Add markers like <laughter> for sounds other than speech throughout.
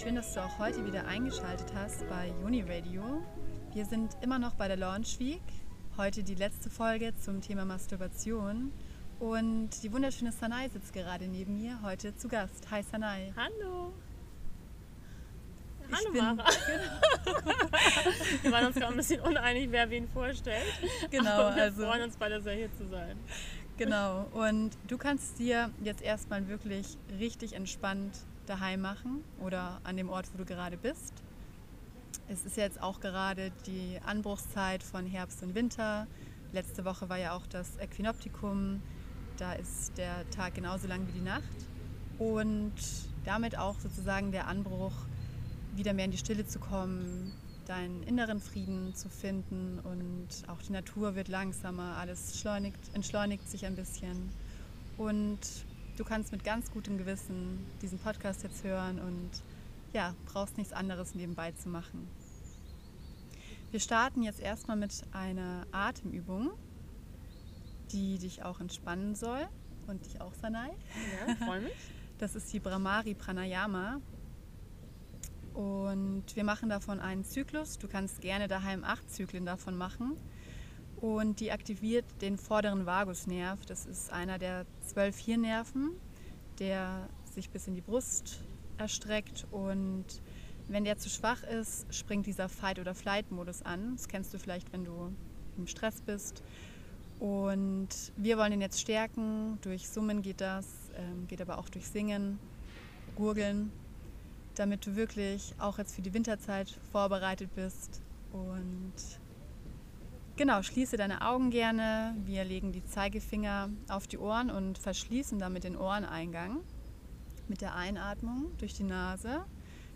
Schön, dass du auch heute wieder eingeschaltet hast bei Uni Radio. Wir sind immer noch bei der Launch Week. Heute die letzte Folge zum Thema Masturbation. Und die wunderschöne Sanai sitzt gerade neben mir, heute zu Gast. Hi Sanai. Hallo. Ich Hallo bin- Mara. <laughs> Wir waren uns gerade ein bisschen uneinig, wer wen vorstellt. Genau, Aber wir also- freuen uns beide sehr hier zu sein. Genau. Und du kannst dir jetzt erstmal wirklich richtig entspannt daheim machen oder an dem Ort, wo du gerade bist. Es ist jetzt auch gerade die Anbruchszeit von Herbst und Winter. Letzte Woche war ja auch das Äquinoptikum. Da ist der Tag genauso lang wie die Nacht. Und damit auch sozusagen der Anbruch, wieder mehr in die Stille zu kommen, deinen inneren Frieden zu finden und auch die Natur wird langsamer, alles schleunigt, entschleunigt sich ein bisschen. Und du kannst mit ganz gutem Gewissen diesen Podcast jetzt hören und ja, brauchst nichts anderes nebenbei zu machen. Wir starten jetzt erstmal mit einer Atemübung, die dich auch entspannen soll und dich auch, Sanai. Ja, freue mich. <laughs> Das ist die Brahmari Pranayama. Und wir machen davon einen Zyklus. Du kannst gerne daheim acht Zyklen davon machen. Und die aktiviert den vorderen Vagusnerv. Das ist einer der zwölf Hirnnerven, der sich bis in die Brust erstreckt. Und wenn der zu schwach ist, springt dieser Fight- oder Flight-Modus an. Das kennst du vielleicht, wenn du im Stress bist. Und wir wollen ihn jetzt stärken. Durch Summen geht das, ähm, geht aber auch durch Singen, Gurgeln, damit du wirklich auch jetzt für die Winterzeit vorbereitet bist. Und genau, schließe deine Augen gerne. Wir legen die Zeigefinger auf die Ohren und verschließen damit den Ohreneingang. Mit der Einatmung durch die Nase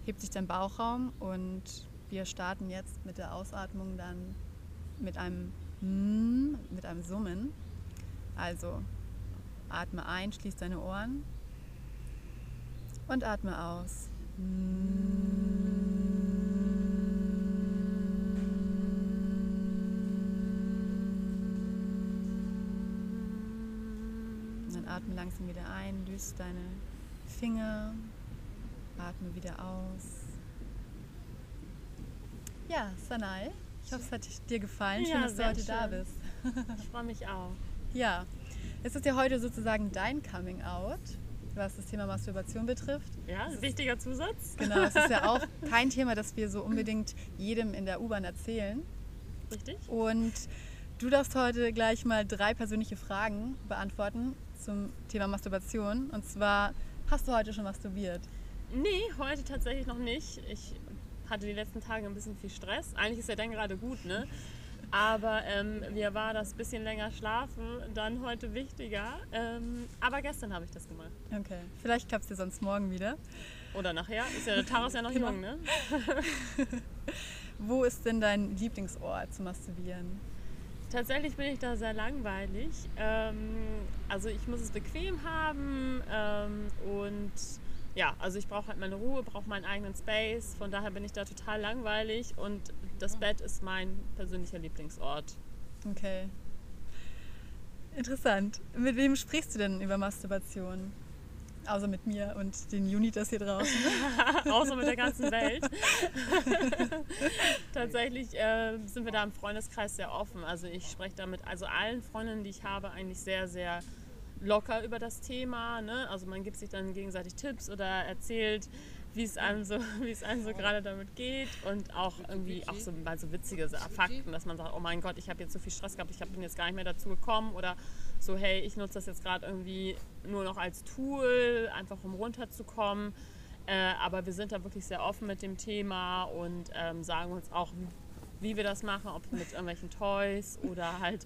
hebt sich dein Bauchraum und wir starten jetzt mit der Ausatmung dann mit einem Mm, mit einem Summen. Also atme ein, schließ deine Ohren und atme aus. Und atme langsam wieder ein, löst deine Finger, atme wieder aus. Ja, Sanai, ich hoffe, es hat dir gefallen. Schön, Ja, dass du heute da schön. bist. <laughs> Ich freue mich auch. Ja, es ist ja heute sozusagen dein Coming Out, was das Thema Masturbation betrifft. Ja, wichtiger Zusatz. Genau, es ist ja auch <laughs> kein Thema, das wir so unbedingt jedem in der U-Bahn erzählen. Richtig? Und du darfst heute gleich mal drei persönliche Fragen beantworten zum Thema Masturbation. Und zwar, hast du heute schon masturbiert? Nee, heute tatsächlich noch nicht. Ich hatte die letzten Tage ein bisschen viel Stress. Eigentlich ist ja dann gerade gut, ne? Aber ähm, mir war das bisschen länger schlafen dann heute wichtiger. Ähm, aber gestern habe ich das gemacht. Okay, vielleicht klappt es dir sonst morgen wieder. Oder nachher. Ist ja, der Tag ist ja noch Genau. jung, ne? <laughs> Wo ist denn dein Lieblingsort zu masturbieren? Tatsächlich bin ich da sehr langweilig. Ähm, also ich muss es bequem haben ähm, und ja, also ich brauche halt meine Ruhe, brauche meinen eigenen Space. Von daher bin ich da total langweilig und das Bett ist mein persönlicher Lieblingsort. Okay. Interessant. Mit wem sprichst du denn über Masturbation? Außer mit mir und den Unitas hier draußen. <laughs> Außer mit der ganzen Welt. <laughs> Tatsächlich äh, sind wir da im Freundeskreis sehr offen. Also ich spreche da mit also allen Freundinnen, die ich habe, eigentlich sehr, sehr locker über das Thema. Ne? Also man gibt sich dann gegenseitig Tipps oder erzählt, wie es einem so, <laughs> wie es einem so gerade damit geht und auch irgendwie auch so mal so witzige Fakten, dass man sagt, oh mein Gott, ich habe jetzt so viel Stress gehabt, ich bin jetzt gar nicht mehr dazu gekommen oder so, hey, ich nutze das jetzt gerade irgendwie nur noch als Tool, einfach um runterzukommen. Äh, aber wir sind da wirklich sehr offen mit dem Thema und ähm, sagen uns auch, wie wir das machen, ob mit irgendwelchen Toys oder halt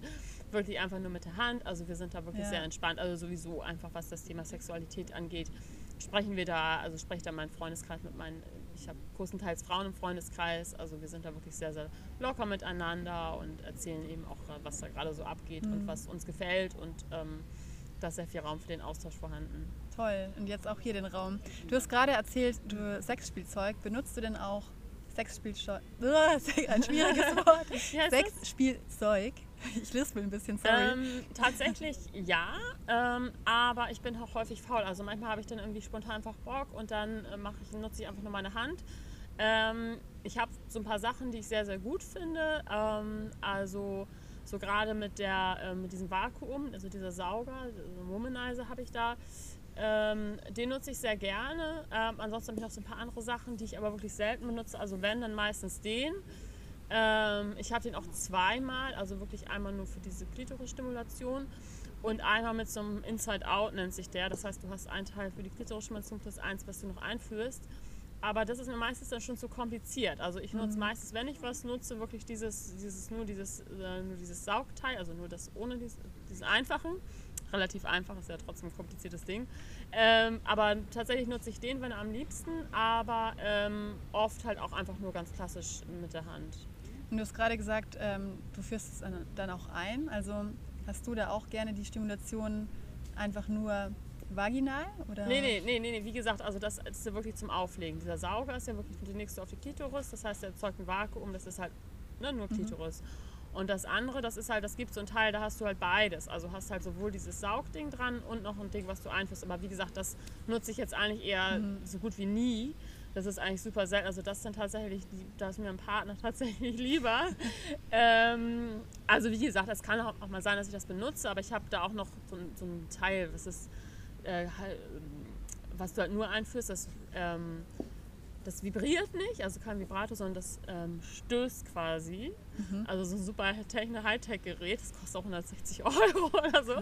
wirklich einfach nur mit der Hand. Also wir sind da wirklich Ja. sehr entspannt. Also sowieso einfach, was das Thema Sexualität angeht, sprechen wir da, also spreche ich da meinen Freundeskreis mit meinen, ich habe größtenteils Frauen im Freundeskreis, also wir sind da wirklich sehr, sehr locker miteinander und erzählen eben auch, was da gerade so abgeht und was uns gefällt und ähm, da ist sehr viel Raum für den Austausch vorhanden. Toll. Und jetzt auch hier den Raum. Du hast gerade erzählt, du Sexspielzeug. Benutzt du denn auch <laughs> Sexspielzeug. Ein schwieriges <laughs> Wort. Sexspielzeug. <laughs> Ich lispel ein bisschen, sorry. Ähm, tatsächlich ja, ähm, aber ich bin auch häufig faul. Also manchmal habe ich dann irgendwie spontan einfach Bock und dann äh, ich, nutze ich einfach nur meine Hand. Ähm, ich habe so ein paar Sachen, die ich sehr, sehr gut finde. Ähm, also so gerade mit, der, äh, mit diesem Vakuum, also dieser Sauger, also Womanizer habe ich da. Ähm, den nutze ich sehr gerne. Ähm, ansonsten habe ich noch so ein paar andere Sachen, die ich aber wirklich selten benutze. Also wenn, dann meistens den. Ähm, ich habe den auch zweimal, also wirklich einmal nur für diese Klitoris-Stimulation und einmal mit so einem Inside-Out nennt sich der. Das heißt, du hast einen Teil für die Klitoris-Stimulation plus eins, was du noch einführst. Aber das ist mir meistens dann schon zu kompliziert. Also ich nutze mhm. meistens, wenn ich was nutze, wirklich dieses, dieses nur dieses, äh, nur dieses Saugteil, also nur das ohne diesen, diesen einfachen relativ einfach, ist ja trotzdem ein kompliziertes Ding. Ähm, aber tatsächlich nutze ich den, wenn am liebsten, aber ähm, oft halt auch einfach nur ganz klassisch mit der Hand. Und du hast gerade gesagt, ähm, du führst es dann auch ein. Also hast du da auch gerne die Stimulation einfach nur vaginal? Oder? Nee, nee, nee, nee, wie gesagt, also das ist ja wirklich zum Auflegen. Dieser Sauger ist ja wirklich, den legst du auf die Klitoris, das heißt, der erzeugt ein Vakuum, das ist halt ne, nur mhm. Klitoris. Mhm. Und das andere, das ist halt, das gibt so einen Teil, da hast du halt beides. Also hast halt sowohl dieses Saugding dran und noch ein Ding, was du einführst. Aber wie gesagt, das nutze ich jetzt eigentlich eher mhm. so gut wie nie. Das ist eigentlich super selten. Also das dann tatsächlich, da ist mir ein Partner <laughs> tatsächlich lieber. ähm, also wie gesagt, es kann auch mal sein, dass ich das benutze, aber ich habe da auch noch so, so ein Teil, das ist, äh, was du halt nur einführst, das ähm, das vibriert nicht, also kein Vibrator, sondern das ähm, stößt quasi. Mhm. Also so ein super Hightech-Gerät, das kostet auch 160 <laughs> Euro oder so.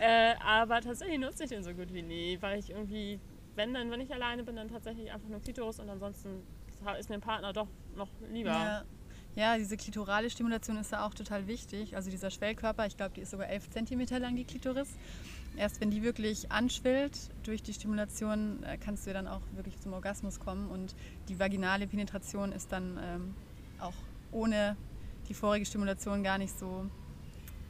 äh, aber tatsächlich nutze ich den so gut wie nie, weil ich irgendwie, wenn dann, wenn ich alleine bin, dann tatsächlich einfach nur Klitoris und ansonsten ist mir ein Partner doch noch lieber. Ja. Ja, diese klitorale Stimulation ist da auch total wichtig. Also dieser Schwellkörper, ich glaube, die ist sogar 11 cm lang, die Klitoris. Erst wenn die wirklich anschwillt durch die Stimulation, äh, kannst du dann auch wirklich zum Orgasmus kommen. Und die vaginale Penetration ist dann ähm, auch ohne die vorige Stimulation gar nicht so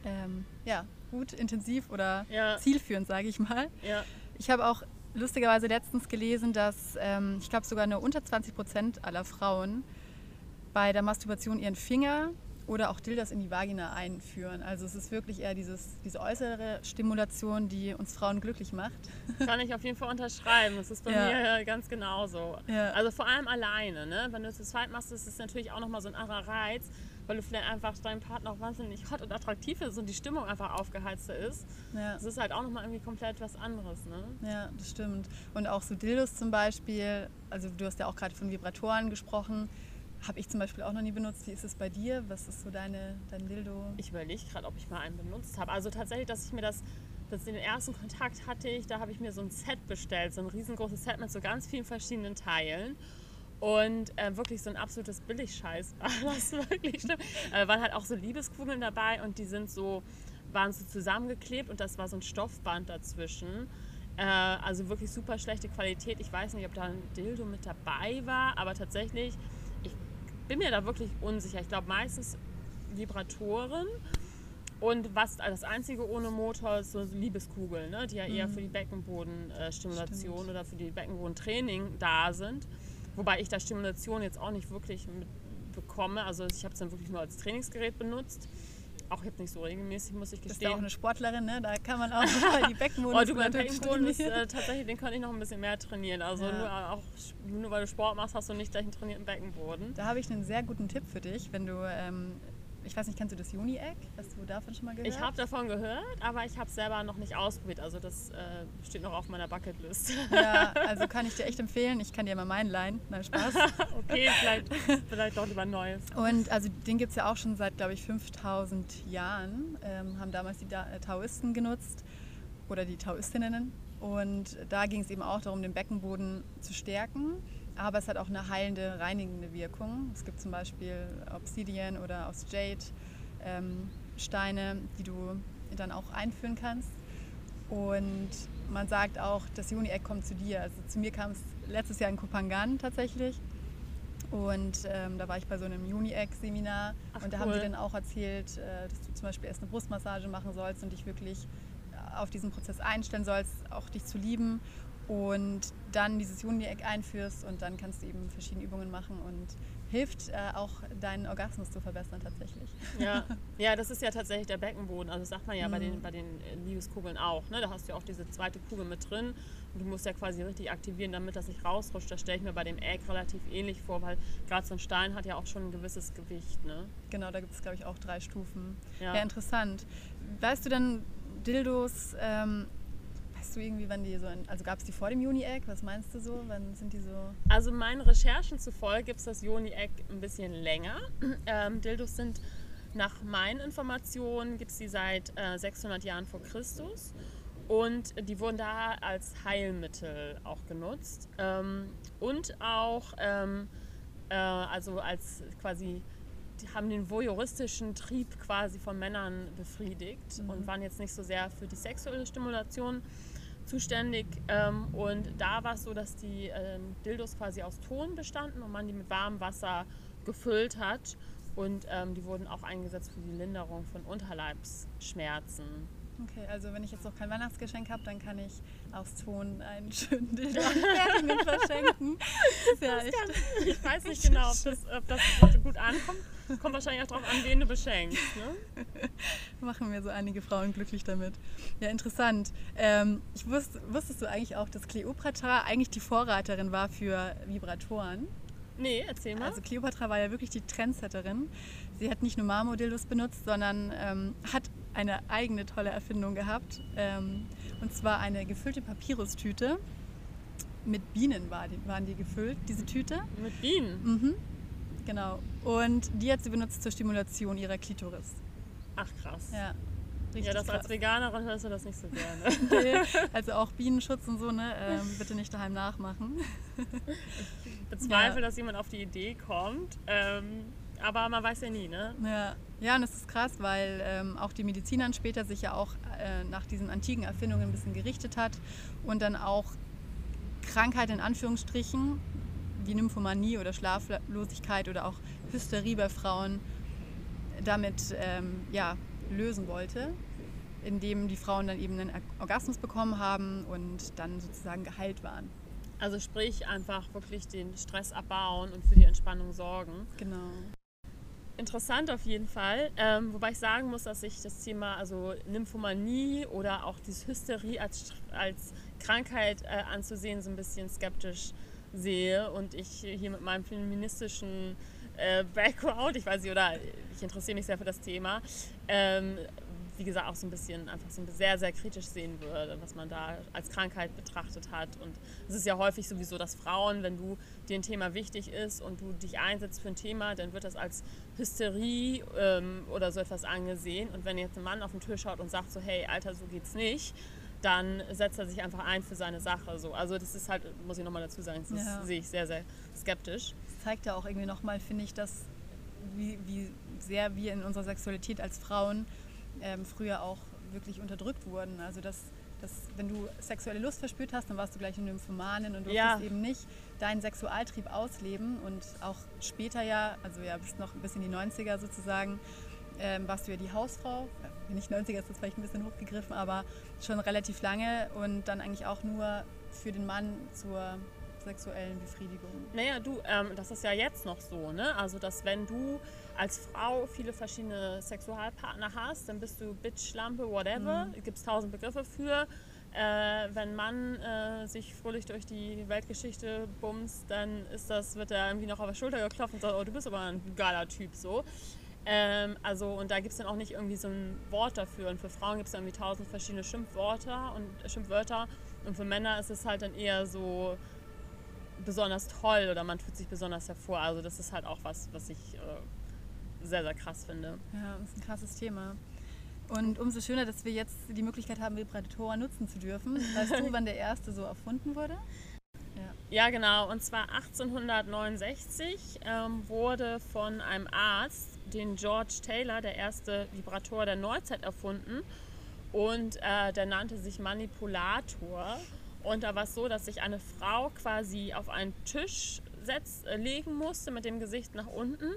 ähm, ja, gut, intensiv oder ja. zielführend, sage ich mal. Ja. Ich habe auch lustigerweise letztens gelesen, dass ähm, ich glaube sogar nur unter 20 Prozent aller Frauen bei der Masturbation ihren Finger oder auch Dildos in die Vagina einführen. Also es ist wirklich eher dieses, diese äußere Stimulation, die uns Frauen glücklich macht. <laughs> Kann ich auf jeden Fall unterschreiben. Das ist bei ja. mir ganz genauso. Ja. Also vor allem alleine. Ne? Wenn du es zu zweit machst, ist es natürlich auch nochmal so ein anderer Reiz, weil du vielleicht einfach deinem Partner auch wahnsinnig hot und attraktiv ist und die Stimmung einfach aufgeheizter ist. Ja. Das ist halt auch nochmal irgendwie komplett was anderes. Ne? Ja, das stimmt. Und auch so Dildos zum Beispiel, also du hast ja auch gerade von Vibratoren gesprochen habe ich zum Beispiel auch noch nie benutzt. Wie ist es bei dir? Was ist so deine, dein Dildo? Ich überlege gerade, ob ich mal einen benutzt habe. Also tatsächlich, dass ich mir das, dass den ersten Kontakt hatte ich, da habe ich mir so ein Set bestellt, so ein riesengroßes Set mit so ganz vielen verschiedenen Teilen. Und äh, wirklich so ein absolutes Billigscheiß war <laughs> das wirklich stimmt. Äh, waren halt auch so Liebeskugeln dabei und die sind so, waren so zusammengeklebt und das war so ein Stoffband dazwischen. Äh, also wirklich super schlechte Qualität. Ich weiß nicht, ob da ein Dildo mit dabei war, aber tatsächlich bin mir da wirklich unsicher. Ich glaube meistens Vibratoren. Und was das einzige ohne Motor ist so Liebeskugeln, ne? die ja eher mhm. für die Beckenbodenstimulation oder für die Beckenbodentraining da sind. Wobei ich da Stimulation jetzt auch nicht wirklich bekomme. Also ich habe es dann wirklich nur als Trainingsgerät benutzt auch jetzt nicht so regelmäßig, muss ich gestehen. Du bist ja auch eine Sportlerin, ne? Da kann man auch <laughs> mal die Beckenboden Oh, du, beim Beckenboden ist äh, tatsächlich, den kann ich noch ein bisschen mehr trainieren. Also ja. nur, auch, nur weil du Sport machst, hast du nicht gleich einen trainierten Beckenboden. Da habe ich einen sehr guten Tipp für dich, wenn du ähm, ich weiß nicht, kennst du das Uni-Egg? Hast du davon schon mal gehört? Ich habe davon gehört, aber ich habe es selber noch nicht ausprobiert. Also das äh, steht noch auf meiner Bucketlist. <laughs> Ja, also kann ich dir echt empfehlen. Ich kann dir mal meinen leihen. Nein, Spaß. <laughs> okay, vielleicht, vielleicht doch lieber Neues. Und also den gibt es ja auch schon seit, glaube ich, 5000 Jahren. Ähm, haben damals die äh, Taoisten genutzt oder die Taoistinnen. Und da ging es eben auch darum, den Beckenboden zu stärken aber es hat auch eine heilende, reinigende Wirkung. Es gibt zum Beispiel Obsidian oder aus Jade ähm, Steine, die du dann auch einführen kannst. Und man sagt auch, das Juni-Eck kommt zu dir. Also zu mir kam es letztes Jahr in Kopangan tatsächlich. Und ähm, da war ich bei so einem Juni-Eck-Seminar und da cool. haben sie dann auch erzählt, äh, dass du zum Beispiel erst eine Brustmassage machen sollst und dich wirklich auf diesen Prozess einstellen sollst, auch dich zu lieben und dann dieses Uni-Eck einführst und dann kannst du eben verschiedene Übungen machen und hilft äh, auch deinen Orgasmus zu verbessern tatsächlich. Ja. <laughs> ja, das ist ja tatsächlich der Beckenboden. Also das sagt man ja mhm. bei den, bei den äh, Liebeskugeln auch. Ne? Da hast du ja auch diese zweite Kugel mit drin und du musst ja quasi richtig aktivieren, damit das nicht rausrutscht. Das stelle ich mir bei dem Egg relativ ähnlich vor, weil gerade so ein Stein hat ja auch schon ein gewisses Gewicht. Ne? Genau, da gibt es glaube ich auch drei Stufen. Ja. ja, interessant. Weißt du denn, Dildos ähm, Weißt du irgendwie, wann die so, in, also gab es die vor dem Juni-Egg? Was meinst du so? Wann sind die so? Also meinen Recherchen zufolge gibt es das Juni-Egg ein bisschen länger. <clears throat> Ähm, Dildos sind nach meinen Informationen gibt es die seit äh, 600 Jahren vor Christus und die wurden da als Heilmittel auch genutzt ähm, und auch ähm, äh, also als quasi haben den voyeuristischen Trieb quasi von Männern befriedigt mhm. und waren jetzt nicht so sehr für die sexuelle Stimulation zuständig. Ähm, und da war es so, dass die ähm, Dildos quasi aus Ton bestanden und man die mit warmem Wasser gefüllt hat. Und ähm, die wurden auch eingesetzt für die Linderung von Unterleibsschmerzen. Okay, also wenn ich jetzt noch kein Weihnachtsgeschenk habe, dann kann ich aus Ton einen <laughs> schönen Dildo verschenken. Ja kann, <laughs> ich weiß nicht genau, ob das, ob das gut ankommt. Kommt wahrscheinlich auch darauf an, wen du beschenkst. Ne? <laughs> Machen wir so einige Frauen glücklich damit. Ja, interessant. Ähm, ich wusste, wusstest du eigentlich auch, dass Kleopatra eigentlich die Vorreiterin war für Vibratoren? Nee, erzähl mal. Also Kleopatra war ja wirklich die Trendsetterin. Sie hat nicht nur Marmordildos benutzt, sondern ähm, hat eine eigene tolle Erfindung gehabt. Ähm, und zwar eine gefüllte Papyrustüte. Mit Bienen war die, waren die gefüllt, diese Tüte. Mit Bienen? Mhm. Genau. Und die hat sie benutzt zur Stimulation ihrer Klitoris. Ach krass. Ja. Richtig ja, das krass. als Veganerin hörst du das nicht so gerne. <laughs> nee, also auch Bienenschutz und so, ne? Ähm, bitte nicht daheim nachmachen. ich <laughs> bezweifle, ja. dass jemand auf die Idee kommt. Ähm, aber man weiß ja nie, ne? Ja, ja und es ist krass, weil ähm, auch die Medizinern später sich ja auch äh, nach diesen antiken Erfindungen ein bisschen gerichtet hat und dann auch Krankheit in Anführungsstrichen wie Nymphomanie oder Schlaflosigkeit oder auch Hysterie bei Frauen damit ähm, ja, lösen wollte, indem die Frauen dann eben einen Orgasmus bekommen haben und dann sozusagen geheilt waren. Also sprich einfach wirklich den Stress abbauen und für die Entspannung sorgen. Genau. Interessant auf jeden Fall. Ähm, wobei ich sagen muss, dass ich das Thema also Nymphomanie oder auch diese Hysterie als, als Krankheit äh, anzusehen so ein bisschen skeptisch sehe und ich hier mit meinem feministischen äh, Background, ich weiß nicht, oder ich interessiere mich sehr für das Thema, ähm, wie gesagt, auch so ein bisschen einfach so sehr, sehr kritisch sehen würde, was man da als Krankheit betrachtet hat. Und es ist ja häufig sowieso, dass Frauen, wenn du dir ein Thema wichtig ist und du dich einsetzt für ein Thema, dann wird das als Hysterie ähm, oder so etwas angesehen. Und wenn jetzt ein Mann auf den Tisch schaut und sagt so, hey, Alter, so geht's nicht, dann setzt er sich einfach ein für seine Sache. So. Also das ist halt, muss ich nochmal dazu sagen, das ja. sehe ich sehr, sehr skeptisch. Das zeigt ja auch irgendwie nochmal, finde ich, dass wie, wie sehr wir in unserer Sexualität als Frauen ähm, früher auch wirklich unterdrückt wurden. Also dass, dass wenn du sexuelle Lust verspürt hast, dann warst du gleich eine Nymphomanin und durftest ja. eben nicht deinen Sexualtrieb ausleben und auch später ja, also ja bis noch bis in die 90er sozusagen, ähm, warst du ja die Hausfrau. Nicht 90er ist das vielleicht ein bisschen hochgegriffen, aber schon relativ lange und dann eigentlich auch nur für den Mann zur sexuellen Befriedigung. Naja, du, ähm, das ist ja jetzt noch so, ne? Also, dass wenn du als Frau viele verschiedene Sexualpartner hast, dann bist du Bitch, Lampe, whatever. Mhm. Gibt es tausend Begriffe für. Äh, wenn Mann äh, sich fröhlich durch die Weltgeschichte bumst, dann ist das, wird er irgendwie noch auf der Schulter geklopft und sagt, oh, du bist aber ein geiler Typ so. Ähm, also, und da gibt es dann auch nicht irgendwie so ein Wort dafür. Und für Frauen gibt es irgendwie tausend verschiedene Schimpfwörter und Schimpfwörter. Und für Männer ist es halt dann eher so besonders toll oder man tut sich besonders hervor. Also das ist halt auch was, was ich äh, sehr, sehr krass finde. Ja, das ist ein krasses Thema. Und umso schöner, dass wir jetzt die Möglichkeit haben, Vibratoren nutzen zu dürfen. Weißt du, <laughs> wann der erste so erfunden wurde? Ja. ja, genau. Und zwar 1869 ähm, wurde von einem Arzt den George Taylor, der erste Vibrator der Neuzeit, erfunden. Und äh, der nannte sich Manipulator. Und da war es so, dass sich eine Frau quasi auf einen Tisch setz, äh, legen musste mit dem Gesicht nach unten.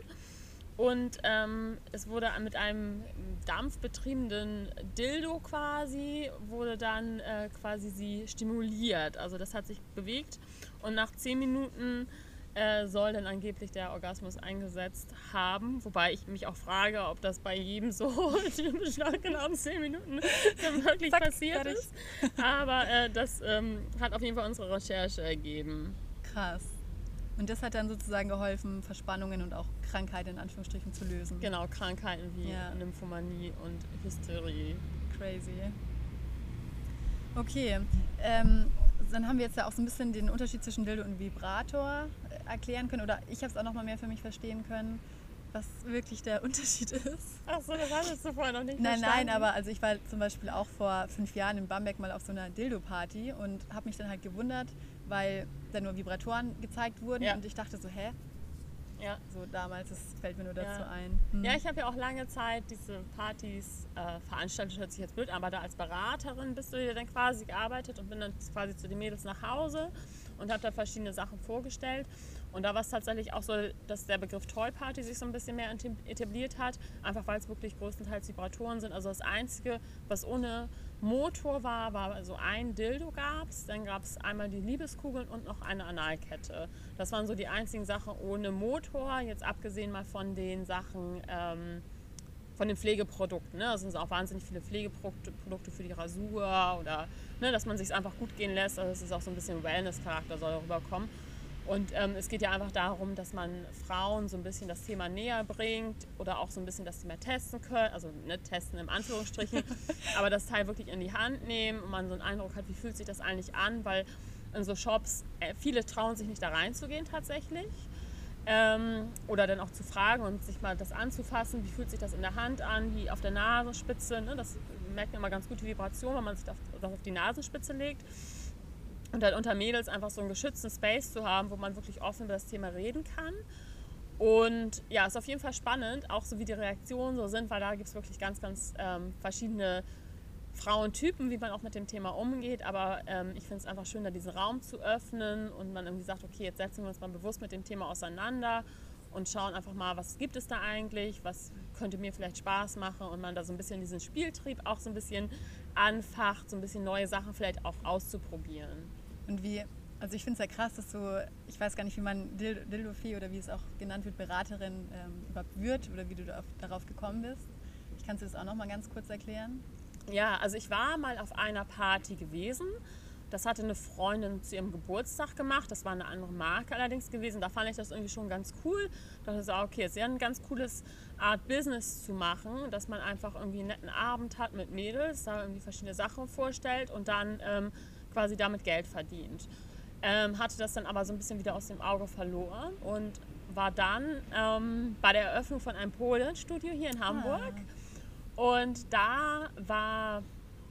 Und ähm, es wurde mit einem dampfbetriebenen Dildo quasi, wurde dann äh, quasi sie stimuliert. Also das hat sich bewegt und nach zehn Minuten äh, soll dann angeblich der Orgasmus eingesetzt haben. Wobei ich mich auch frage, ob das bei jedem so <laughs> genau in zehn Minuten wirklich Zack, passiert fertig. ist. Aber äh, das ähm, hat auf jeden Fall unsere Recherche ergeben. Krass. Und das hat dann sozusagen geholfen, Verspannungen und auch Krankheiten in Anführungsstrichen zu lösen. Genau, Krankheiten wie ja. Nymphomanie und Hysterie. Crazy. Okay, ähm, dann haben wir jetzt ja auch so ein bisschen den Unterschied zwischen Dildo und Vibrator erklären können oder ich habe es auch noch mal mehr für mich verstehen können, was wirklich der <laughs> Unterschied ist. Ach so, das hattest du vorher noch nicht Nein, verstanden. nein, aber also ich war zum Beispiel auch vor fünf Jahren in Bamberg mal auf so einer Dildo-Party und habe mich dann halt gewundert, weil da nur Vibratoren gezeigt wurden ja. und ich dachte so, hä? Ja. So damals, das fällt mir nur dazu ja. ein. Hm. Ja, ich habe ja auch lange Zeit diese Partys äh, veranstaltet, hört sich jetzt blöd aber da als Beraterin bist du ja dann quasi gearbeitet und bin dann quasi zu den Mädels nach Hause und habe da verschiedene Sachen vorgestellt. Und da war es tatsächlich auch so, dass der Begriff Toy Party sich so ein bisschen mehr etabliert hat, einfach weil es wirklich größtenteils Vibratoren sind. Also das Einzige, was ohne Motor war, war also ein Dildo gab es, dann gab es einmal die Liebeskugeln und noch eine Analkette. Das waren so die einzigen Sachen ohne Motor, jetzt abgesehen mal von den Sachen, ähm, von den Pflegeprodukten. Ne? Es sind auch wahnsinnig viele Pflegeprodukte für die Rasur oder ne, dass man sich einfach gut gehen lässt. Also es ist auch so ein bisschen Wellness-Charakter soll darüber kommen. Und ähm, es geht ja einfach darum, dass man Frauen so ein bisschen das Thema näher bringt oder auch so ein bisschen, dass sie mehr testen können, also nicht ne, testen im Anführungsstrichen, <laughs> aber das Teil wirklich in die Hand nehmen und man so einen Eindruck hat, wie fühlt sich das eigentlich an, weil in so Shops, äh, viele trauen sich nicht da reinzugehen tatsächlich. Ähm, oder dann auch zu fragen und sich mal das anzufassen, wie fühlt sich das in der Hand an, wie auf der Nasenspitze, ne? das merkt man immer ganz gut die Vibration, wenn man sich das auf die Nasenspitze legt und halt unter Mädels einfach so einen geschützten Space zu haben, wo man wirklich offen über das Thema reden kann. Und ja, ist auf jeden Fall spannend, auch so wie die Reaktionen so sind, weil da gibt es wirklich ganz, ganz ähm, verschiedene Frauentypen, wie man auch mit dem Thema umgeht. Aber ähm, ich finde es einfach schön, da diesen Raum zu öffnen und man irgendwie sagt, okay, jetzt setzen wir uns mal bewusst mit dem Thema auseinander und schauen einfach mal, was gibt es da eigentlich, was könnte mir vielleicht Spaß machen und man da so ein bisschen diesen Spieltrieb auch so ein bisschen anfacht, so ein bisschen neue Sachen vielleicht auch auszuprobieren. Und wie, also ich finde es ja krass, dass du, ich weiß gar nicht, wie man Dildofee oder wie es auch genannt wird, Beraterin ähm, überhaupt wird oder wie du darauf gekommen bist. Ich kann dir das auch noch mal ganz kurz erklären. Ja, also ich war mal auf einer Party gewesen. Das hatte eine Freundin zu ihrem Geburtstag gemacht. Das war eine andere Marke allerdings gewesen. Da fand ich das irgendwie schon ganz cool. Da dachte ich, okay, es ist ja ein ganz cooles Art Business zu machen, dass man einfach irgendwie einen netten Abend hat mit Mädels, da irgendwie verschiedene Sachen vorstellt und dann ähm, quasi damit Geld verdient. Ähm, hatte das dann aber so ein bisschen wieder aus dem Auge verloren und war dann ähm, bei der Eröffnung von einem Polenstudio hier in Hamburg. Ah. Und da war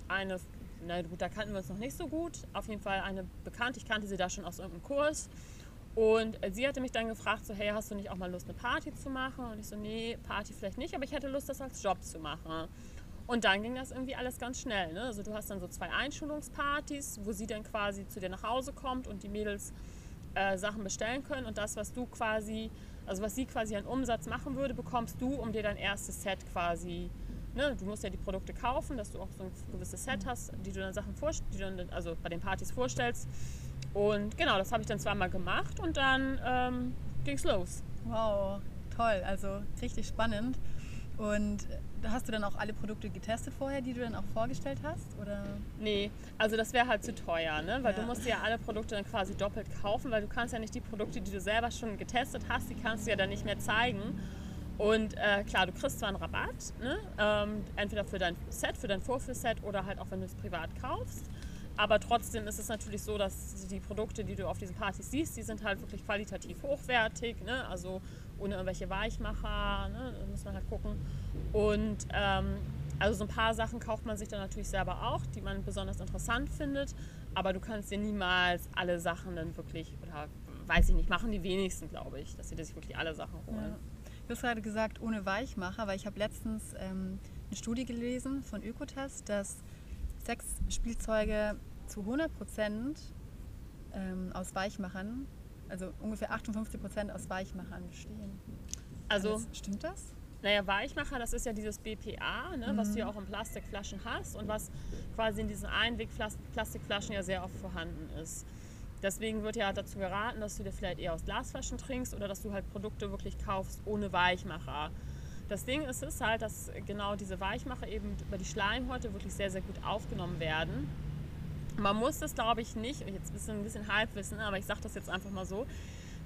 eine, na gut, da kannten wir uns noch nicht so gut, auf jeden Fall eine Bekannte, ich kannte sie da schon aus irgendeinem Kurs. Und sie hatte mich dann gefragt, so, hey, hast du nicht auch mal Lust, eine Party zu machen? Und ich so, nee, Party vielleicht nicht, aber ich hätte Lust, das als Job zu machen. Und dann ging das irgendwie alles ganz schnell. Ne? Also du hast dann so zwei Einschulungspartys, wo sie dann quasi zu dir nach Hause kommt und die Mädels äh, Sachen bestellen können. Und das, was du quasi, also was sie quasi an Umsatz machen würde, bekommst du, um dir dein erstes Set quasi, ne? du musst ja die Produkte kaufen, dass du auch so ein gewisses Set hast, die du dann Sachen die also bei den Partys vorstellst. Und genau, das habe ich dann zweimal gemacht und dann ähm, ging es los. Wow, toll, also richtig spannend. Und hast du dann auch alle Produkte getestet vorher, die du dann auch vorgestellt hast? Oder? Nee, also das wäre halt zu teuer, ne? weil ja. du musst ja alle Produkte dann quasi doppelt kaufen, weil du kannst ja nicht die Produkte, die du selber schon getestet hast, die kannst du ja dann nicht mehr zeigen. Und äh, klar, du kriegst zwar einen Rabatt, ne? ähm, entweder für dein Set, für dein Vorführset oder halt auch, wenn du es privat kaufst. Aber trotzdem ist es natürlich so, dass die Produkte, die du auf diesen Partys siehst, die sind halt wirklich qualitativ hochwertig. Ne? Also ohne irgendwelche Weichmacher, ne? da muss man halt gucken. Und ähm, also so ein paar Sachen kauft man sich dann natürlich selber auch, die man besonders interessant findet. Aber du kannst dir niemals alle Sachen dann wirklich, oder weiß ich nicht, machen die wenigsten, glaube ich, dass sie sich wirklich alle Sachen holen. Ja. Du hast gerade gesagt, ohne Weichmacher, weil ich habe letztens ähm, eine Studie gelesen von Ökotest, dass Sexspielzeuge zu 100 Prozent ähm, aus Weichmachern also ungefähr 58 Prozent aus Weichmachern bestehen. Also, das, stimmt das? Naja, Weichmacher, das ist ja dieses BPA, ne, mhm. was du ja auch in Plastikflaschen hast und was quasi in diesen Einweg-Plastikflaschen ja sehr oft vorhanden ist. Deswegen wird ja dazu geraten, dass du dir vielleicht eher aus Glasflaschen trinkst oder dass du halt Produkte wirklich kaufst ohne Weichmacher. Das Ding ist, ist halt, dass genau diese Weichmacher eben über die Schleimhäute wirklich sehr, sehr gut aufgenommen werden. Man muss das, glaube ich, nicht, jetzt ist ein bisschen Halbwissen, aber ich sage das jetzt einfach mal so,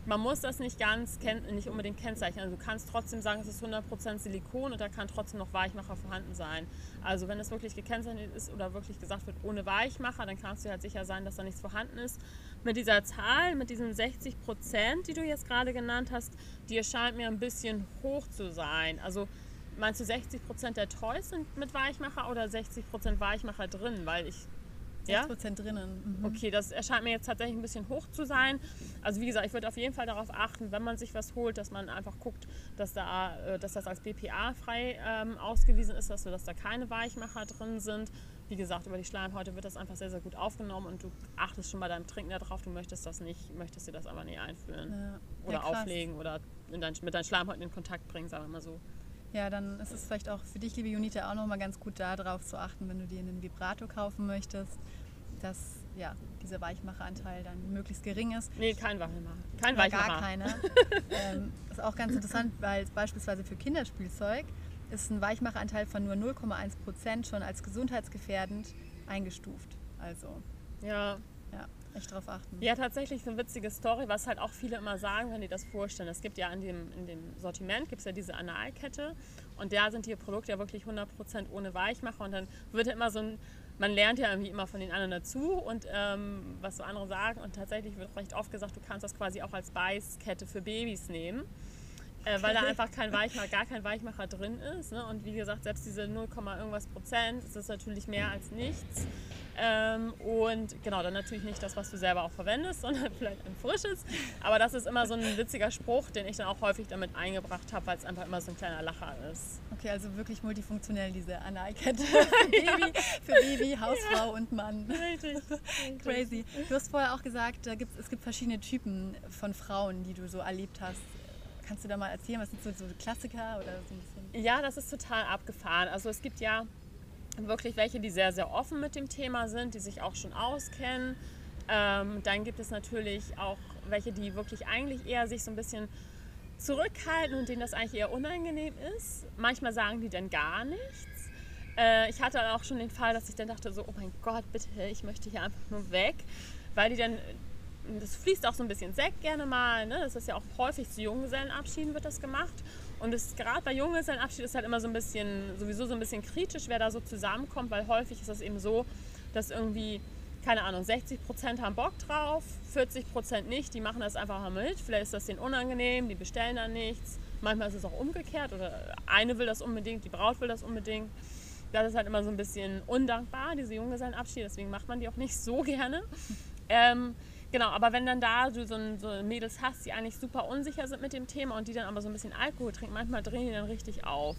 man muss das nicht ganz, nicht unbedingt kennzeichnen. Also du kannst trotzdem sagen, es ist 100% Silikon und da kann trotzdem noch Weichmacher vorhanden sein. Also wenn es wirklich gekennzeichnet ist oder wirklich gesagt wird ohne Weichmacher, dann kannst du halt sicher sein, dass da nichts vorhanden ist. Mit dieser Zahl, mit diesen 60%, die du jetzt gerade genannt hast, die erscheint mir ein bisschen hoch zu sein. Also meinst du 60% der Toys sind mit Weichmacher oder 60% Weichmacher drin? Weil ich 6% ja? drinnen. Mhm. Okay, das erscheint mir jetzt tatsächlich ein bisschen hoch zu sein. Also wie gesagt, ich würde auf jeden Fall darauf achten, wenn man sich was holt, dass man einfach guckt, dass, da, äh, dass das als BPA-frei ähm, ausgewiesen ist, dass, dass da keine Weichmacher drin sind. Wie gesagt, über die Schleimhäute wird das einfach sehr, sehr gut aufgenommen und du achtest schon bei deinem Trinken darauf, du möchtest das nicht, möchtest dir das aber nicht einführen. Ja. Oder ja, auflegen oder dein, mit deinen Schleimhäuten in Kontakt bringen, sagen wir mal so. Ja, dann ist es vielleicht auch für dich, liebe Junita, auch nochmal ganz gut darauf zu achten, wenn du dir einen Vibrator kaufen möchtest, dass ja, dieser Weichmacheranteil dann möglichst gering ist. Nee, kein Weichmacher. Kein Weichmacher. Gar keine. <laughs> ähm, ist auch ganz interessant, weil beispielsweise für Kinderspielzeug ist ein Weichmacheranteil von nur 0,1 Prozent schon als gesundheitsgefährdend eingestuft. Also. Ja. Ja, echt drauf achten. Ja, tatsächlich eine witzige Story, was halt auch viele immer sagen, wenn die das vorstellen. Es gibt ja in dem, in dem Sortiment gibt es ja diese Analkette und da sind die Produkte ja wirklich 100% ohne Weichmacher und dann wird ja immer so ein man lernt ja irgendwie immer von den anderen dazu und ähm, was so andere sagen. Und tatsächlich wird recht oft gesagt, du kannst das quasi auch als Beißkette für Babys nehmen. Äh, weil da einfach kein Weichmacher, gar kein Weichmacher drin ist. Ne? Und wie gesagt, selbst diese 0, irgendwas Prozent ist das natürlich mehr als nichts. Ähm, und genau, dann natürlich nicht das, was du selber auch verwendest, <laughs> sondern vielleicht ein frisches. Aber das ist immer so ein witziger Spruch, den ich dann auch häufig damit eingebracht habe, weil es einfach immer so ein kleiner Lacher ist. Okay, also wirklich multifunktionell diese Analkette für Baby, <laughs> für Baby Hausfrau ja. und Mann. Richtig. <laughs> Crazy. Du hast vorher auch gesagt, da gibt's, es gibt verschiedene Typen von Frauen, die du so erlebt hast. Kannst du da mal erzählen, was sind so, so Klassiker oder so ein bisschen? Ja, das ist total abgefahren. Also es gibt ja wirklich welche, die sehr, sehr offen mit dem Thema sind, die sich auch schon auskennen. Ähm, dann gibt es natürlich auch welche, die wirklich eigentlich eher sich so ein bisschen zurückhalten und denen das eigentlich eher unangenehm ist. Manchmal sagen die dann gar nichts. Äh, ich hatte auch schon den Fall, dass ich dann dachte so, oh mein Gott, bitte, ich möchte hier einfach nur weg, weil die dann das fließt auch so ein bisschen Sekt gerne mal. Ne? Das ist ja auch häufig zu Junggesellenabschieden wird das gemacht. Und es gerade bei Junggesellenabschied ist halt immer so ein bisschen, sowieso so ein bisschen kritisch, wer da so zusammenkommt, weil häufig ist das eben so, dass irgendwie, keine Ahnung, 60 Prozent haben Bock drauf, 40 Prozent nicht, die machen das einfach mit. Vielleicht ist das denen unangenehm, die bestellen dann nichts. Manchmal ist es auch umgekehrt oder eine will das unbedingt, die Braut will das unbedingt. Das ist halt immer so ein bisschen undankbar, diese Junggesellenabschiede, deswegen macht man die auch nicht so <laughs> gerne. Ähm, Genau, aber wenn dann da du so, ein, so Mädels hast, die eigentlich super unsicher sind mit dem Thema und die dann aber so ein bisschen Alkohol trinken, manchmal drehen die dann richtig auf.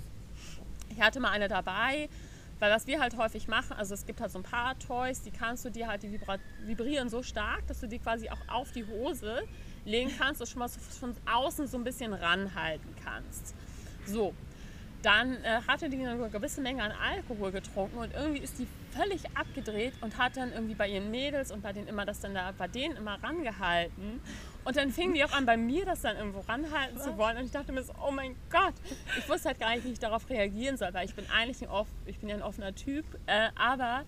Ich hatte mal eine dabei, weil was wir halt häufig machen, also es gibt halt so ein paar Toys, die kannst du dir halt, die vibrieren so stark, dass du die quasi auch auf die Hose legen kannst und schon mal so von außen so ein bisschen ranhalten kannst. So, dann äh, hatte die eine gewisse Menge an Alkohol getrunken und irgendwie ist die völlig abgedreht und hat dann irgendwie bei ihren Mädels und bei denen immer das dann da bei denen immer rangehalten. Und dann fingen die auch an bei mir das dann irgendwo ranhalten zu wollen. Und ich dachte mir so oh mein Gott ich wusste halt gar nicht wie ich darauf reagieren soll weil ich bin eigentlich ein off, ich bin ja ein offener Typ. Äh, aber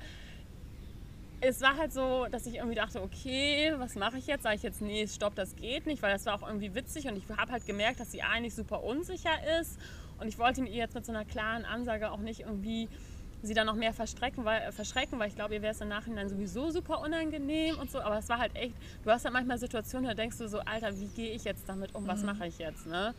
es war halt so, dass ich irgendwie dachte, okay, was mache ich jetzt? Sage ich jetzt, nee, stopp, das geht nicht, weil das war auch irgendwie witzig. Und ich habe halt gemerkt, dass sie eigentlich super unsicher ist und ich wollte mir jetzt mit so einer klaren Ansage auch nicht irgendwie sie dann noch mehr verschrecken, weil, äh, verschrecken, weil ich glaube, ihr wäre es im Nachhinein sowieso super unangenehm und so. Aber es war halt echt, du hast halt manchmal Situationen, da denkst du so, Alter, wie gehe ich jetzt damit um? Was mhm. mache ich jetzt? Ne?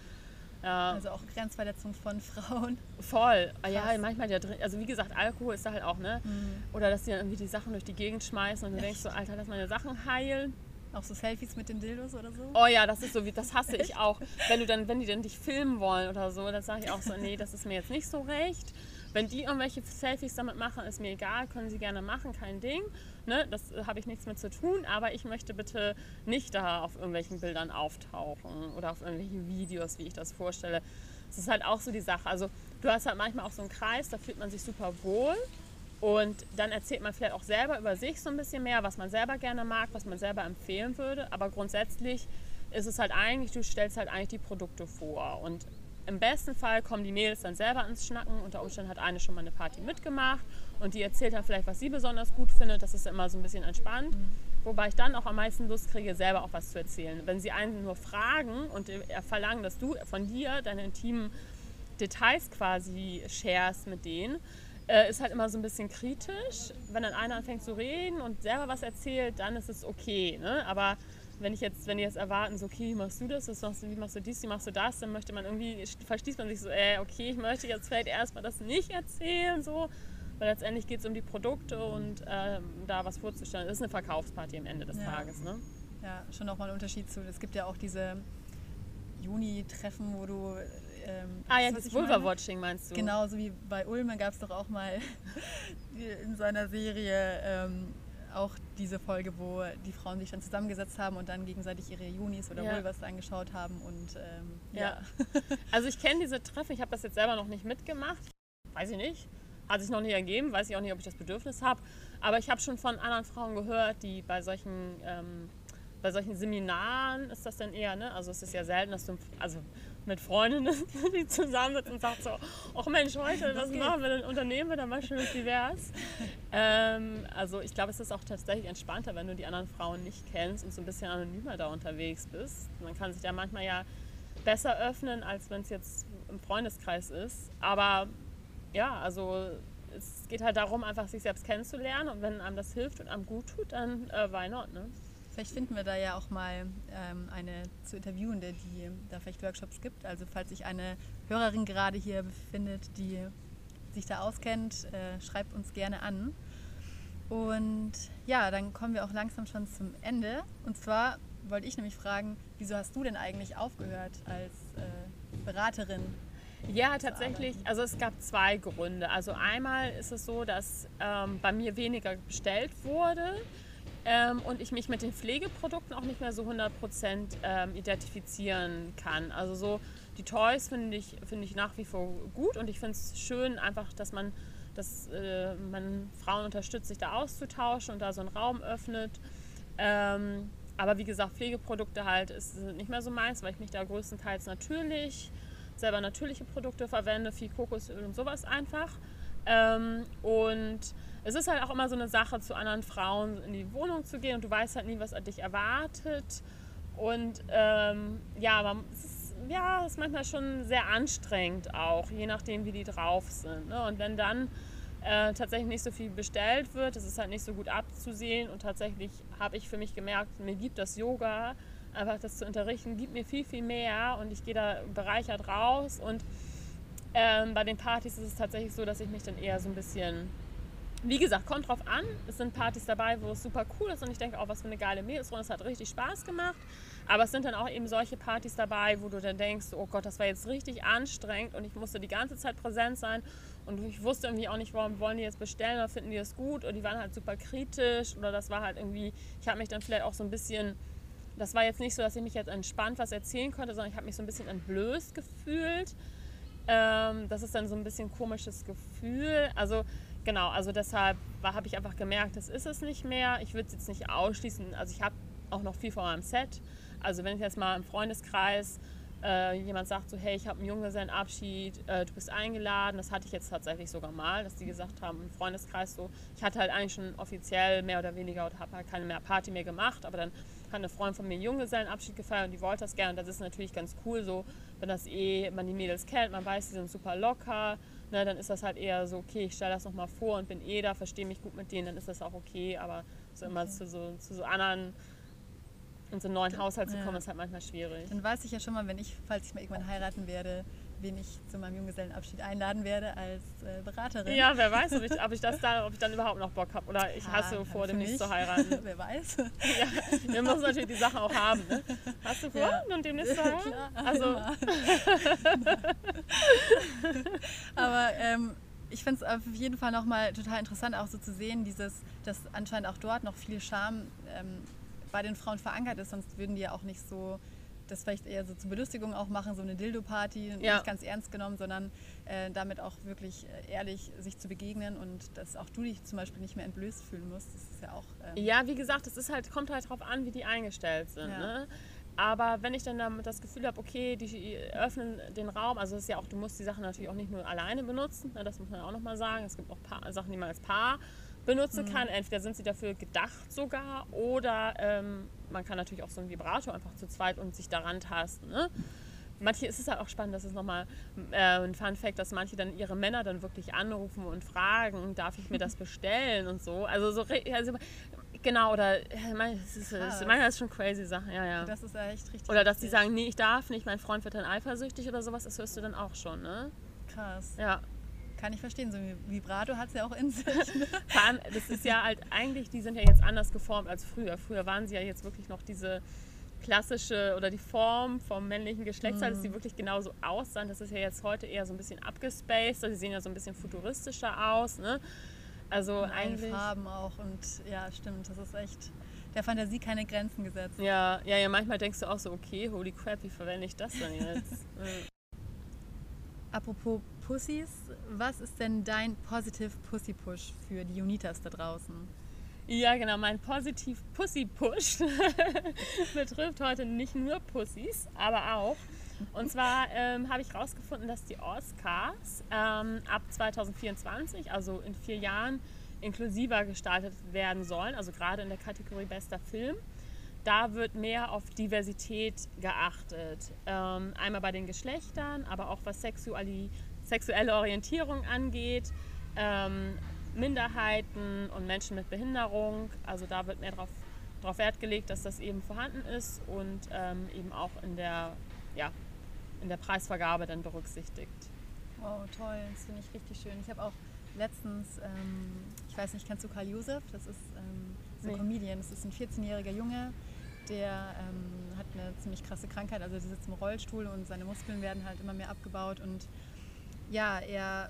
Ja. Also auch Grenzverletzung von <laughs> Frauen. Voll. Krass. Ja, manchmal der also wie gesagt, Alkohol ist da halt auch, ne? Mhm. Oder dass die dann irgendwie die Sachen durch die Gegend schmeißen und du echt? denkst so, Alter, lass meine Sachen heilen. Auch so Selfies mit den Dildos oder so? Oh ja, das ist so wie, das hasse ich auch. Wenn du dann, wenn die dann dich filmen wollen oder so, dann sage ich auch so, nee, das ist mir jetzt nicht so recht. Wenn die irgendwelche Selfies damit machen, ist mir egal, können sie gerne machen, kein Ding. Ne? Das äh, habe ich nichts mit zu tun, aber ich möchte bitte nicht da auf irgendwelchen Bildern auftauchen oder auf irgendwelchen Videos, wie ich das vorstelle. Das ist halt auch so die Sache. Also du hast halt manchmal auch so einen Kreis, da fühlt man sich super wohl. Und dann erzählt man vielleicht auch selber über sich so ein bisschen mehr, was man selber gerne mag, was man selber empfehlen würde. Aber grundsätzlich ist es halt eigentlich, du stellst halt eigentlich die Produkte vor. Und im besten Fall kommen die Mädels dann selber ins Schnacken. Unter Umständen hat eine schon mal eine Party mitgemacht und die erzählt dann vielleicht, was sie besonders gut findet. Das ist immer so ein bisschen entspannt. Mhm. Wobei ich dann auch am meisten Lust kriege, selber auch was zu erzählen. Wenn sie einen nur fragen und verlangen, dass du von dir deine intimen Details quasi sharest mit denen, äh, ist halt immer so ein bisschen kritisch. Wenn dann einer anfängt zu reden und selber was erzählt, dann ist es okay. Ne? Aber wenn ich jetzt, wenn die jetzt erwarten, so, okay, wie machst du das, was machst du, wie machst du dies, wie machst du das, dann möchte man irgendwie, verschließt man sich so, äh, okay, ich möchte jetzt vielleicht erstmal das nicht erzählen, so. Weil letztendlich geht es um die Produkte und ähm, da was vorzustellen. Das ist eine Verkaufsparty am Ende des ja. Tages, ne? Ja, schon nochmal ein Unterschied zu, es gibt ja auch diese Juni-Treffen, wo du ähm, ah ja, das Vulva-Watching meinst du? Genau, so wie bei Ulme gab es doch auch mal <laughs> in seiner Serie ähm, auch diese Folge, wo die Frauen sich dann zusammengesetzt haben und dann gegenseitig ihre Junis oder ja. Vulvas angeschaut haben und ähm, ja. ja. <laughs> Also ich kenne diese Treffen, ich habe das jetzt selber noch nicht mitgemacht, weiß ich nicht. Hat sich noch nicht ergeben, weiß ich auch nicht, ob ich das Bedürfnis habe. Aber ich habe schon von anderen Frauen gehört, die bei solchen ähm, bei solchen Seminaren ist das dann eher, ne? Also es ist ja selten, dass du, also mit Freundinnen, <laughs> die zusammensitzen und sagt so, ach Mensch, heute, was okay. machen wir denn, unternehmen wir dann mal schön divers. ähm, also ich glaube, es ist auch tatsächlich entspannter, wenn du die anderen Frauen nicht kennst und so ein bisschen anonymer da unterwegs bist. Man kann sich da manchmal ja besser öffnen, als wenn es jetzt im Freundeskreis ist. Aber ja, also es geht halt darum, einfach sich selbst kennenzulernen und wenn einem das hilft und einem gut tut, dann äh, why not, ne? Vielleicht finden wir da ja auch mal ähm, eine zu interviewende, die da vielleicht Workshops gibt. Also falls sich eine Hörerin gerade hier befindet, die sich da auskennt, äh, schreibt uns gerne an. Und ja, dann kommen wir auch langsam schon zum Ende. Und zwar wollte ich nämlich fragen, wieso hast du denn eigentlich aufgehört als äh, Beraterin? Ja, tatsächlich. Also es gab zwei Gründe. Also einmal ist es so, dass ähm, bei mir weniger bestellt wurde ähm, und ich mich mit den Pflegeprodukten auch nicht mehr so 100% ähm, identifizieren kann. Also so die Toys finde ich, find ich nach wie vor gut und ich finde es schön einfach, dass man, dass, äh, man Frauen unterstützt, sich da auszutauschen und da so einen Raum öffnet. Ähm, aber wie gesagt, Pflegeprodukte halt ist nicht mehr so meins, weil ich mich da größtenteils natürlich selber natürliche Produkte verwende, viel Kokosöl und sowas einfach. Ähm, und es ist halt auch immer so eine Sache, zu anderen Frauen in die Wohnung zu gehen und du weißt halt nie, was dich erwartet. Und ähm, ja, aber es ist, ja, es ist manchmal schon sehr anstrengend auch, je nachdem, wie die drauf sind. Ne? Und wenn dann äh, tatsächlich nicht so viel bestellt wird, das ist halt nicht so gut abzusehen. Und tatsächlich habe ich für mich gemerkt, mir gibt das Yoga, einfach das zu unterrichten, gibt mir viel, viel mehr und ich gehe da bereichert raus. Und ähm, bei den Partys ist es tatsächlich so, dass ich mich dann eher so ein bisschen wie gesagt, kommt drauf an. Es sind Partys dabei, wo es super cool ist und ich denke auch, was für eine geile Mädelsrunde. Es hat richtig Spaß gemacht. Aber es sind dann auch eben solche Partys dabei, wo du dann denkst, oh Gott, das war jetzt richtig anstrengend und ich musste die ganze Zeit präsent sein und ich wusste irgendwie auch nicht, warum wollen die jetzt bestellen oder finden die das gut und die waren halt super kritisch oder das war halt irgendwie, ich habe mich dann vielleicht auch so ein bisschen, das war jetzt nicht so, dass ich mich jetzt entspannt was erzählen konnte, sondern ich habe mich so ein bisschen entblößt gefühlt. Ähm, das ist dann so ein bisschen komisches Gefühl. Also genau, also deshalb habe ich einfach gemerkt, das ist es nicht mehr. Ich würde es jetzt nicht ausschließen. Also ich habe auch noch viel vor meinem Set. Also wenn ich jetzt mal im Freundeskreis äh, jemand sagt so, hey, ich habe einen Junggesellenabschied, äh, du bist eingeladen. Das hatte ich jetzt tatsächlich sogar mal, dass die gesagt haben im Freundeskreis so, ich hatte halt eigentlich schon offiziell mehr oder weniger oder habe halt keine mehr Party mehr gemacht, aber dann hat eine Freundin von mir einen Junggesellenabschied gefeiert und die wollte das gerne. Und das ist natürlich ganz cool so, wenn das eh, man die Mädels kennt, man weiß, die sind super locker ne, dann ist das halt eher so, okay, ich stelle das nochmal vor und bin eh da, verstehe mich gut mit denen, dann ist das auch okay. Aber so immer okay. zu, so, zu so anderen in so einen neuen Haushalt zu kommen, ja. ist halt manchmal schwierig. Dann weiß ich ja schon mal, wenn ich, falls ich mal irgendwann heiraten werde, wen ich zu meinem Junggesellenabschied einladen werde als äh, Beraterin. Ja, wer weiß, ob ich, <laughs> ob ich, das da, ob ich dann überhaupt noch Bock habe. Oder ich ah, hasse vor, demnächst zu <laughs> heiraten. wer weiß. Ja, wir müssen natürlich die Sache auch haben. Ne? Hast du vor, ja. und demnächst zu heiraten? Klar, also. <laughs> Aber ähm, ich finde es auf jeden Fall nochmal total interessant, auch so zu sehen, dieses, dass anscheinend auch dort noch viel Scham ähm, bei den Frauen verankert ist, sonst würden die ja auch nicht so das vielleicht eher so zur Belustigung auch machen, so eine Dildo-Party, ja. nicht ganz ernst genommen, sondern äh, damit auch wirklich äh, ehrlich sich zu begegnen und dass auch du dich zum Beispiel nicht mehr entblößt fühlen musst. Das ist ja auch. Ähm ja, wie gesagt, es ist halt, kommt halt darauf an, wie die eingestellt sind. Ja. Ne? Aber wenn ich dann damit das Gefühl habe, okay, die öffnen den Raum, also es ist ja auch, du musst die Sachen natürlich auch nicht nur alleine benutzen, ne, das muss man auch nochmal sagen. Es gibt auch paar Sachen, die man als Paar benutzen mhm. kann. Entweder sind sie dafür gedacht sogar oder ähm, man kann natürlich auch so ein Vibrator einfach zu zweit und sich daran tasten. Ne? Manche ist es halt auch spannend, das ist nochmal äh, ein Fun Fact, dass manche dann ihre Männer dann wirklich anrufen und fragen, darf ich mir das <laughs> bestellen und so. Also so also, genau, oder manchmal ist es schon crazy Sachen, ja, ja. Das ist echt richtig. Oder dass die sagen, nee, ich darf nicht, mein Freund wird dann eifersüchtig oder sowas, das hörst du dann auch schon, ne? Krass. Ja. Kann ich verstehen, so ein Vibrato hat es ja auch in sich. Ne? <laughs> Das ist ja halt eigentlich, die sind ja jetzt anders geformt als früher. Früher waren sie ja jetzt wirklich noch diese klassische oder die Form vom männlichen Geschlechtsteil, mhm. dass sie wirklich genauso aussahen. Das ist ja jetzt heute eher so ein bisschen abgespaced. Also sie sehen ja so ein bisschen futuristischer aus. Ne? Also und eigentlich. Farben auch und ja, stimmt. Das ist echt der Fantasie keine Grenzen gesetzt. Ja, ja, ja, manchmal denkst du auch so, okay, holy crap, wie verwende ich das denn jetzt? <laughs> Apropos Pussys, was ist denn dein Positive Pussy Push für die Unitas da draußen? Ja, genau, mein Positiv Pussy Push <laughs> betrifft heute nicht nur Pussys, aber auch. Und zwar ähm, habe ich herausgefunden, dass die Oscars ähm, ab 2024, also in vier Jahren, inklusiver gestaltet werden sollen, also gerade in der Kategorie bester Film. Da wird mehr auf Diversität geachtet. Ähm, einmal bei den Geschlechtern, aber auch was Sexuali sexuelle Orientierung angeht, ähm, Minderheiten und Menschen mit Behinderung. Also da wird mehr darauf drauf Wert gelegt, dass das eben vorhanden ist und ähm, eben auch in der, ja, in der Preisvergabe dann berücksichtigt. Wow, toll, das finde ich richtig schön. Ich habe auch letztens, ähm, ich weiß nicht, kennst du Karl Josef? Das ist ähm, so ein nee. Comedian, das ist ein 14-jähriger Junge, der ähm, hat eine ziemlich krasse Krankheit, also der sitzt im Rollstuhl und seine Muskeln werden halt immer mehr abgebaut und ja, er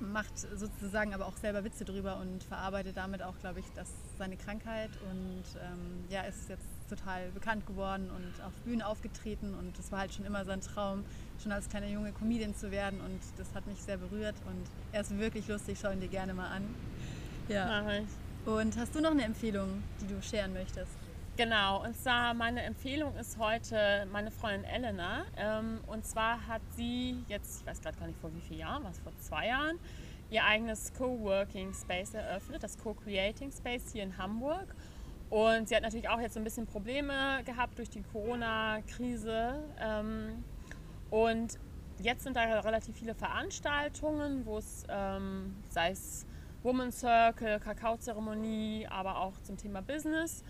macht sozusagen aber auch selber Witze drüber und verarbeitet damit auch, glaube ich, dass seine Krankheit und ähm, ja, ist jetzt total bekannt geworden und auf Bühnen aufgetreten und das war halt schon immer sein Traum, schon als kleiner Junge Comedian zu werden und das hat mich sehr berührt und er ist wirklich lustig, schau ihn dir gerne mal an. Ja. Mach ich. Und hast du noch eine Empfehlung, die du scheren möchtest? Genau, und zwar meine Empfehlung ist heute meine Freundin Elena. Ähm, und zwar hat sie jetzt, ich weiß gerade gar nicht vor wie vielen Jahren, was vor zwei Jahren, ihr eigenes Coworking Space eröffnet, das Co-Creating Space hier in Hamburg. Und sie hat natürlich auch jetzt so ein bisschen Probleme gehabt durch die Corona-Krise. Ähm, und jetzt sind da relativ viele Veranstaltungen, wo es, ähm, sei es Woman Circle, Kakaozeremonie, aber auch zum Thema Business.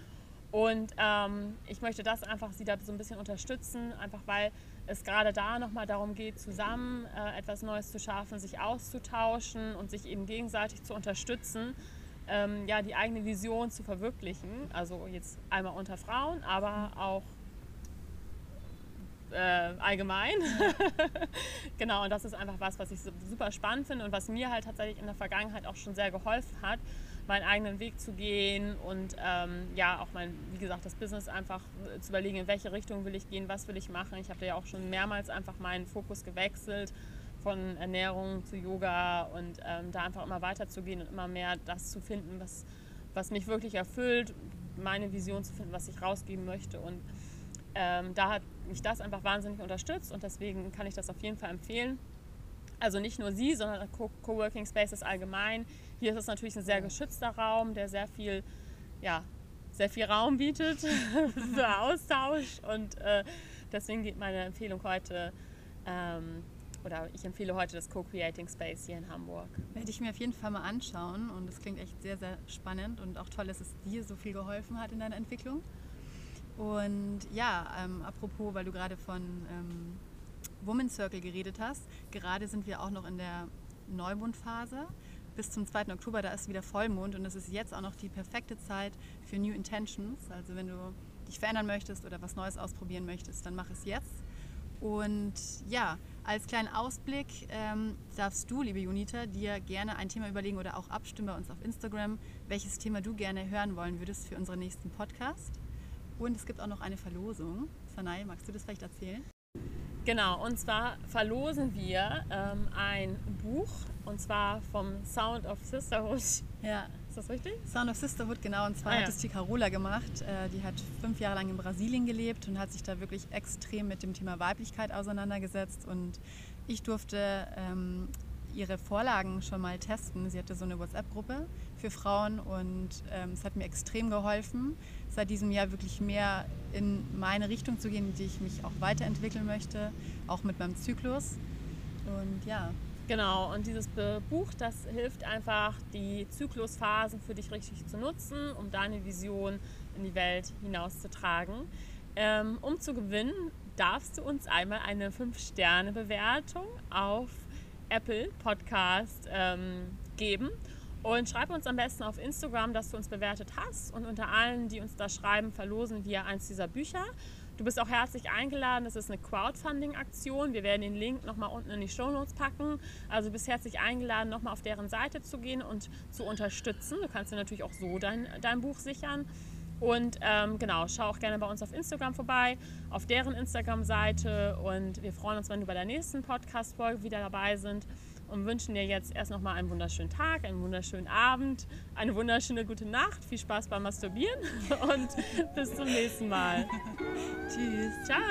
Und ähm, ich möchte das einfach sie da so ein bisschen unterstützen, einfach weil es gerade da nochmal darum geht, zusammen äh, etwas Neues zu schaffen, sich auszutauschen und sich eben gegenseitig zu unterstützen, ähm, ja, die eigene Vision zu verwirklichen. Also jetzt einmal unter Frauen, aber auch äh, allgemein. <laughs> genau, und das ist einfach was, was ich super spannend finde und was mir halt tatsächlich in der Vergangenheit auch schon sehr geholfen hat, meinen eigenen Weg zu gehen und ähm, ja, auch mein, wie gesagt, das Business einfach zu überlegen, in welche Richtung will ich gehen, was will ich machen. Ich habe ja auch schon mehrmals einfach meinen Fokus gewechselt von Ernährung zu Yoga und ähm, da einfach immer weiterzugehen und immer mehr das zu finden, was, was mich wirklich erfüllt, meine Vision zu finden, was ich rausgeben möchte und ähm, da hat mich das einfach wahnsinnig unterstützt und deswegen kann ich das auf jeden Fall empfehlen. Also nicht nur sie, sondern Coworking Spaces allgemein. Hier ist es natürlich ein sehr geschützter Raum, der sehr viel, ja, sehr viel Raum bietet <laughs> für Austausch. Und äh, deswegen geht meine Empfehlung heute, ähm, oder ich empfehle heute das Co-Creating Space hier in Hamburg. Werde ich mir auf jeden Fall mal anschauen und es klingt echt sehr, sehr spannend und auch toll, dass es dir so viel geholfen hat in deiner Entwicklung. Und ja, ähm, apropos, weil du gerade von ähm, Woman Circle geredet hast, gerade sind wir auch noch in der Neumondphase. Bis zum 2. Oktober, da ist wieder Vollmond und es ist jetzt auch noch die perfekte Zeit für New Intentions. Also wenn du dich verändern möchtest oder was Neues ausprobieren möchtest, dann mach es jetzt. Und ja, Als kleinen Ausblick ähm, darfst du, liebe Junita, dir gerne ein Thema überlegen oder auch abstimmen bei uns auf Instagram, welches Thema du gerne hören wollen würdest für unseren nächsten Podcast. Und es gibt auch noch eine Verlosung. Sanai, magst du das vielleicht erzählen? Genau, und zwar verlosen wir ähm, ein Buch und zwar vom Sound of Sisterhood. Ja. Ist das richtig? Sound of Sisterhood, genau. Und zwar Ah, hat ja. es die Carola gemacht. Äh, die hat fünf Jahre lang in Brasilien gelebt und hat sich da wirklich extrem mit dem Thema Weiblichkeit auseinandergesetzt. Und ich durfte ähm, ihre Vorlagen schon mal testen. Sie hatte so eine WhatsApp-Gruppe für Frauen und ähm, es hat mir extrem geholfen, seit diesem Jahr wirklich mehr in meine Richtung zu gehen, in die ich mich auch weiterentwickeln möchte, auch mit meinem Zyklus. Und ja, Genau, und dieses Buch, das hilft einfach, die Zyklusphasen für dich richtig zu nutzen, um deine Vision in die Welt hinauszutragen. Ähm, um zu gewinnen, darfst du uns einmal eine 5-Sterne-Bewertung auf Apple Podcast ähm, geben. Und schreib uns am besten auf Instagram, dass du uns bewertet hast. Und unter allen, die uns da schreiben, verlosen wir eins dieser Bücher. Du bist auch herzlich eingeladen. Das ist eine Crowdfunding-Aktion. Wir werden den Link nochmal unten in die Shownotes packen. Also du bist herzlich eingeladen, nochmal auf deren Seite zu gehen und zu unterstützen. Du kannst dir natürlich auch so dein, dein Buch sichern. Und ähm, genau, schau auch gerne bei uns auf Instagram vorbei, auf deren Instagram-Seite. Und wir freuen uns, wenn du bei der nächsten Podcast-Folge wieder dabei sind. Und wünschen dir jetzt erst nochmal einen wunderschönen Tag, einen wunderschönen Abend, eine wunderschöne gute Nacht. Viel Spaß beim Masturbieren <laughs> und bis zum nächsten Mal. <laughs> tschüss. Ciao!